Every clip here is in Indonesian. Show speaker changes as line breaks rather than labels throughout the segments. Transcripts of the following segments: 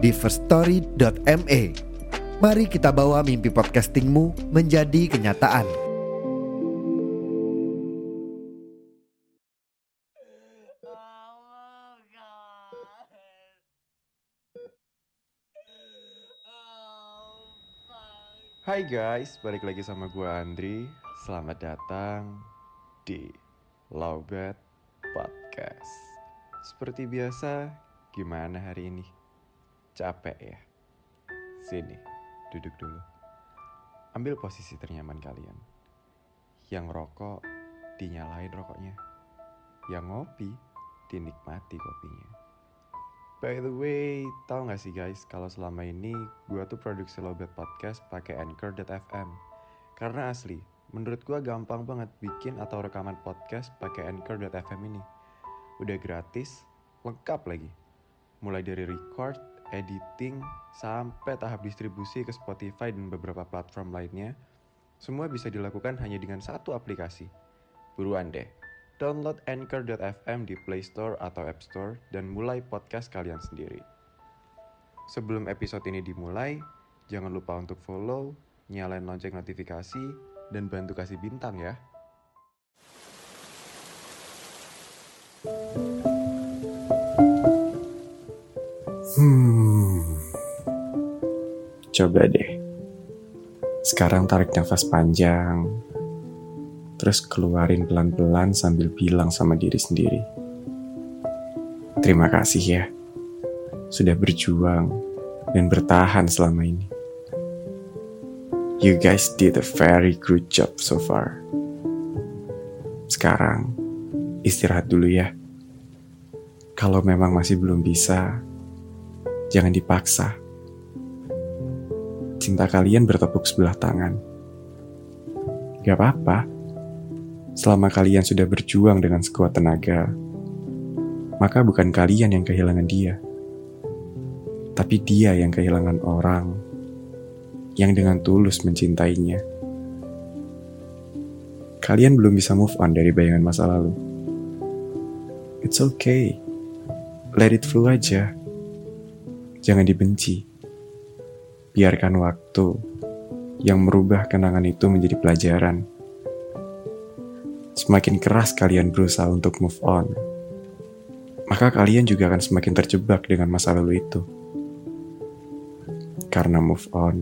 di firststory.me. Mari kita bawa mimpi podcastingmu menjadi kenyataan.
Hai guys, balik lagi sama gue Andri. Selamat datang di Lowbat Podcast. Seperti biasa, gimana hari ini? Capek ya? Sini, duduk dulu. Ambil posisi ternyaman kalian. Yang rokok, dinyalain rokoknya. Yang ngopi, dinikmati kopinya. By the way, tau gak sih guys, kalau selama ini gue tuh produksi Lobet Podcast pakai Anchor.fm. Karena asli, menurut gue gampang banget bikin atau rekaman podcast pakai Anchor.fm ini. Udah gratis, lengkap lagi. Mulai dari record, editing, sampai tahap distribusi ke Spotify dan beberapa platform lainnya, semua bisa dilakukan hanya dengan satu aplikasi. Buruan deh, download Anchor.fm di Play Store atau App Store dan mulai podcast kalian sendiri. Sebelum episode ini dimulai, jangan lupa untuk follow, nyalain lonceng notifikasi, dan bantu kasih bintang ya.
Hmm. Coba deh. Sekarang tarik nafas panjang. Terus keluarin pelan-pelan sambil bilang sama diri sendiri. Terima kasih ya. Sudah berjuang dan bertahan selama ini. You guys did a very good job so far. Sekarang, istirahat dulu ya. Kalau memang masih belum bisa, jangan dipaksa. Cinta kalian bertepuk sebelah tangan. Gak apa-apa. Selama kalian sudah berjuang dengan sekuat tenaga, maka bukan kalian yang kehilangan dia. Tapi dia yang kehilangan orang yang dengan tulus mencintainya. Kalian belum bisa move on dari bayangan masa lalu. It's okay. Let it flow aja. Jangan dibenci. Biarkan waktu yang merubah kenangan itu menjadi pelajaran. Semakin keras kalian berusaha untuk move on, maka kalian juga akan semakin terjebak dengan masa lalu itu. Karena move on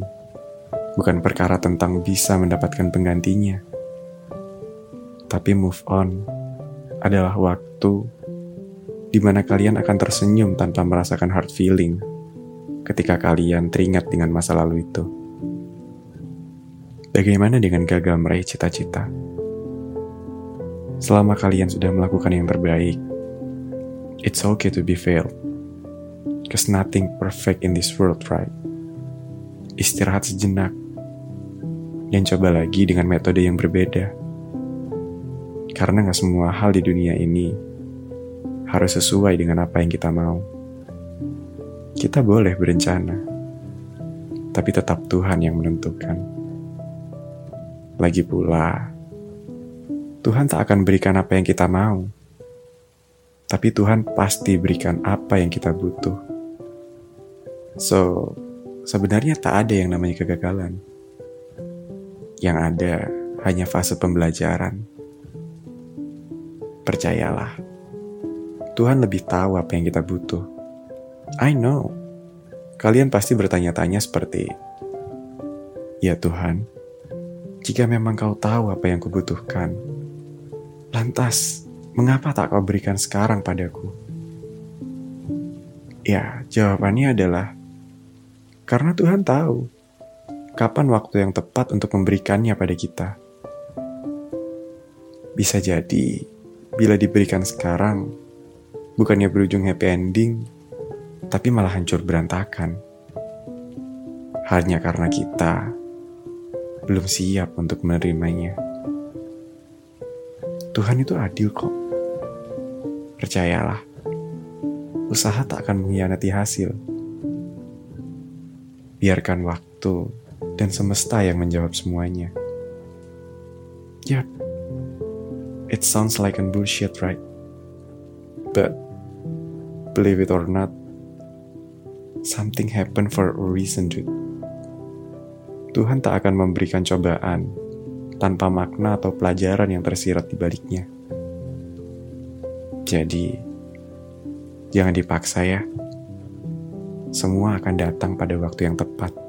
bukan perkara tentang bisa mendapatkan penggantinya, tapi move on adalah waktu di mana kalian akan tersenyum tanpa merasakan hard feeling ketika kalian teringat dengan masa lalu itu. Bagaimana dengan gagal meraih cita-cita? Selama kalian sudah melakukan yang terbaik, it's okay to be failed. Cause nothing perfect in this world, right? Istirahat sejenak dan coba lagi dengan metode yang berbeda. Karena gak semua hal di dunia ini harus sesuai dengan apa yang kita mau. Kita boleh berencana, tapi tetap Tuhan yang menentukan. Lagi pula, Tuhan tak akan berikan apa yang kita mau, tapi Tuhan pasti berikan apa yang kita butuh. So, sebenarnya tak ada yang namanya kegagalan. Yang ada hanya fase pembelajaran. Percayalah, Tuhan lebih tahu apa yang kita butuh. I know. Kalian pasti bertanya-tanya seperti, Ya Tuhan, jika memang kau tahu apa yang kubutuhkan, Lantas, mengapa tak kau berikan sekarang padaku? Ya, jawabannya adalah karena Tuhan tahu kapan waktu yang tepat untuk memberikannya pada kita. Bisa jadi, bila diberikan sekarang, bukannya berujung happy ending, tapi malah hancur berantakan. hanya karena kita belum siap untuk menerimanya. Tuhan itu adil kok. Percayalah, usaha tak akan mengkhianati hasil. Biarkan waktu dan semesta yang menjawab semuanya. Yap, it sounds like a bullshit, right? But believe it or not, something happened for a reason, dude. Tuhan tak akan memberikan cobaan tanpa makna atau pelajaran yang tersirat di baliknya. Jadi, jangan dipaksa ya. Semua akan datang pada waktu yang tepat.